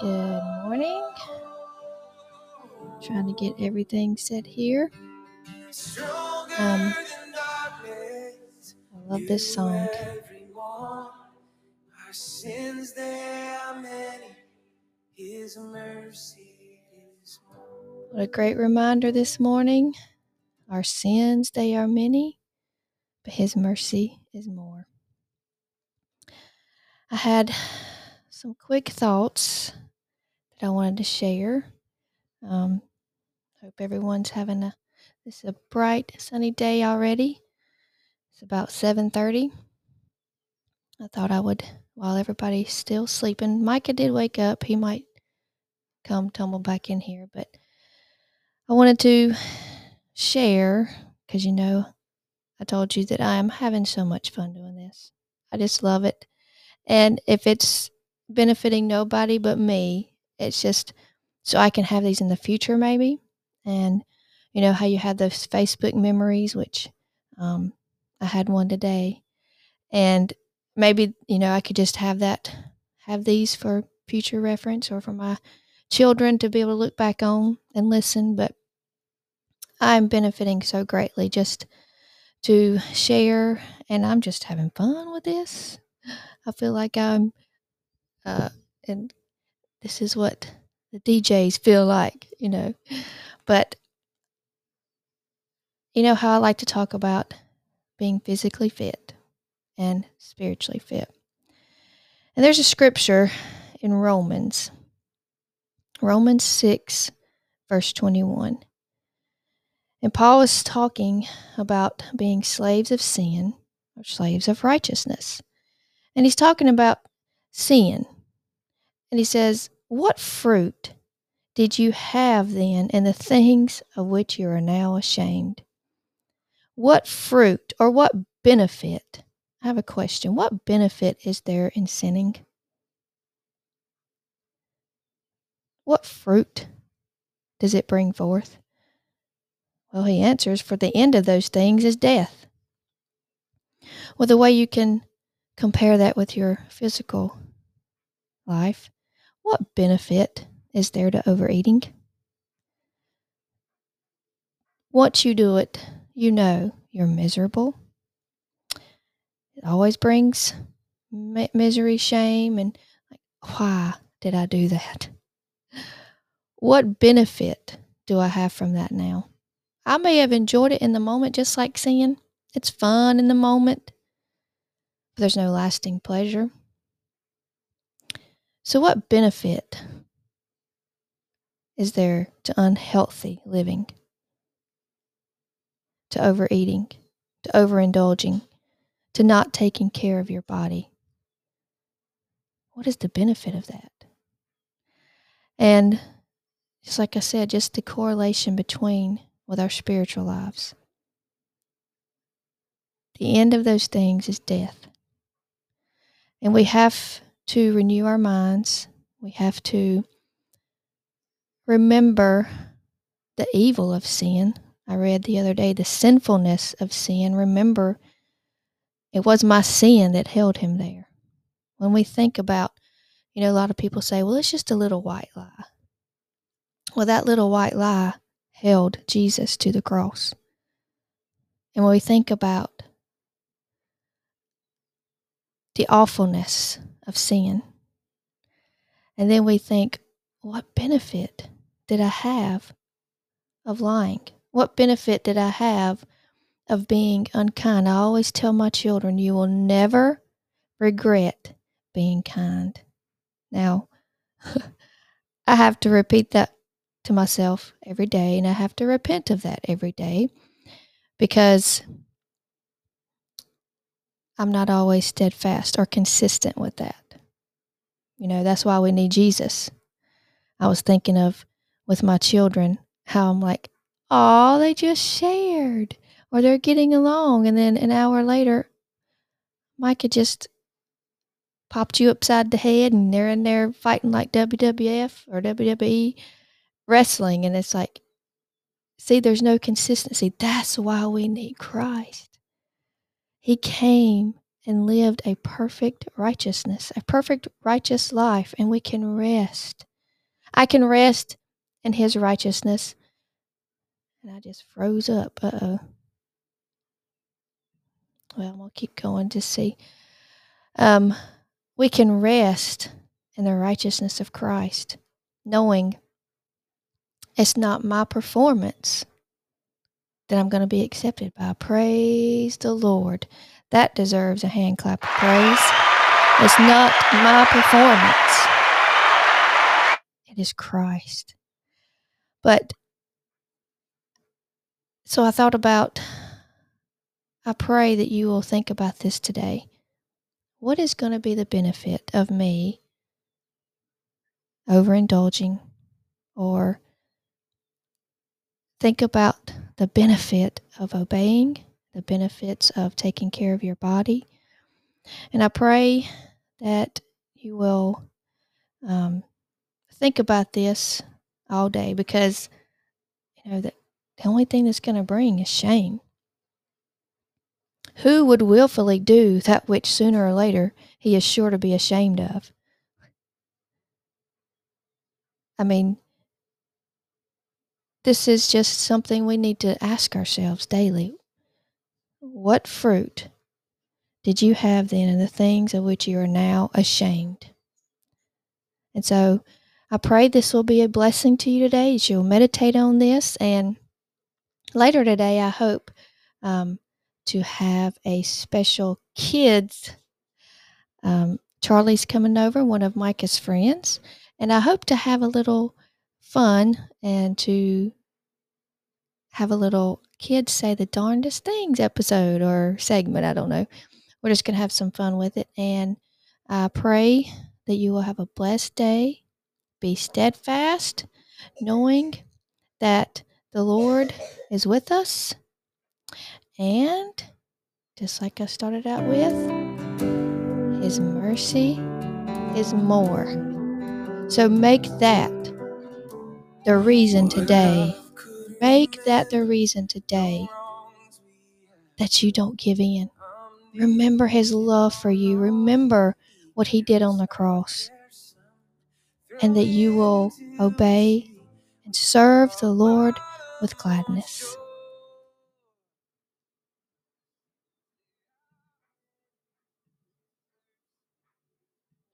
Good morning. Trying to get everything set here. Um, I love this song. Our sins they are many, His mercy is. What a great reminder this morning. Our sins they are many, but His mercy is more. I had some quick thoughts that I wanted to share. Um, hope everyone's having a this is a bright sunny day already. It's about 7:30. I thought I would while everybody's still sleeping. Micah did wake up. He might come tumble back in here, but I wanted to share cuz you know I told you that I am having so much fun doing this. I just love it. And if it's benefiting nobody but me, it's just so I can have these in the future, maybe. And you know how you have those Facebook memories, which um, I had one today, and maybe you know I could just have that, have these for future reference or for my children to be able to look back on and listen. But I'm benefiting so greatly just to share, and I'm just having fun with this. I feel like I'm, uh, and this is what the DJs feel like, you know. But you know how I like to talk about being physically fit and spiritually fit. And there's a scripture in Romans, Romans 6, verse 21. And Paul is talking about being slaves of sin or slaves of righteousness. And he's talking about sin. And he says, What fruit did you have then in the things of which you are now ashamed? What fruit or what benefit? I have a question. What benefit is there in sinning? What fruit does it bring forth? Well, he answers, For the end of those things is death. Well, the way you can compare that with your physical life, what benefit is there to overeating? Once you do it, you know you're miserable. It always brings misery, shame, and like, why did I do that? What benefit do I have from that now? I may have enjoyed it in the moment, just like sin. It's fun in the moment, but there's no lasting pleasure. So, what benefit is there to unhealthy living, to overeating, to overindulging, to not taking care of your body? What is the benefit of that? And just like I said, just the correlation between with our spiritual lives. The end of those things is death. And we have to renew our minds. We have to remember the evil of sin. I read the other day the sinfulness of sin. Remember, it was my sin that held him there. When we think about, you know, a lot of people say, well, it's just a little white lie. Well, that little white lie held Jesus to the cross. And when we think about the awfulness of sin, and then we think, what benefit did I have of lying? What benefit did I have of being unkind? I always tell my children, you will never regret being kind. Now, I have to repeat that to myself every day, and I have to repent of that every day because I'm not always steadfast or consistent with that. You know, that's why we need Jesus. I was thinking of with my children how I'm like, oh, they just shared or they're getting along. And then an hour later, Micah just popped you upside the head and they're in there fighting like WWF or WWE wrestling and it's like see there's no consistency that's why we need christ he came and lived a perfect righteousness a perfect righteous life and we can rest I can rest in his righteousness. And I just froze up. Uh oh. Well, we'll keep going to see. Um, we can rest in the righteousness of Christ, knowing it's not my performance that I'm going to be accepted by. Praise the Lord. That deserves a hand clap of praise. It's not my performance, it is Christ. But so I thought about, I pray that you will think about this today. What is going to be the benefit of me overindulging or think about the benefit of obeying, the benefits of taking care of your body. And I pray that you will um, think about this all day because you know that the only thing that's going to bring is shame. Who would willfully do that which sooner or later he is sure to be ashamed of? I mean, this is just something we need to ask ourselves daily. What fruit did you have then in the things of which you are now ashamed? And so I pray this will be a blessing to you today as you'll meditate on this. And later today, I hope um, to have a special kids. Um, Charlie's coming over, one of Micah's friends, and I hope to have a little fun and to have a little kids say the darndest things episode or segment. I don't know. We're just going to have some fun with it. And I pray that you will have a blessed day. Be steadfast, knowing that the Lord is with us. And just like I started out with, His mercy is more. So make that the reason today. Make that the reason today that you don't give in. Remember His love for you. Remember what He did on the cross. And that you will obey and serve the Lord with gladness.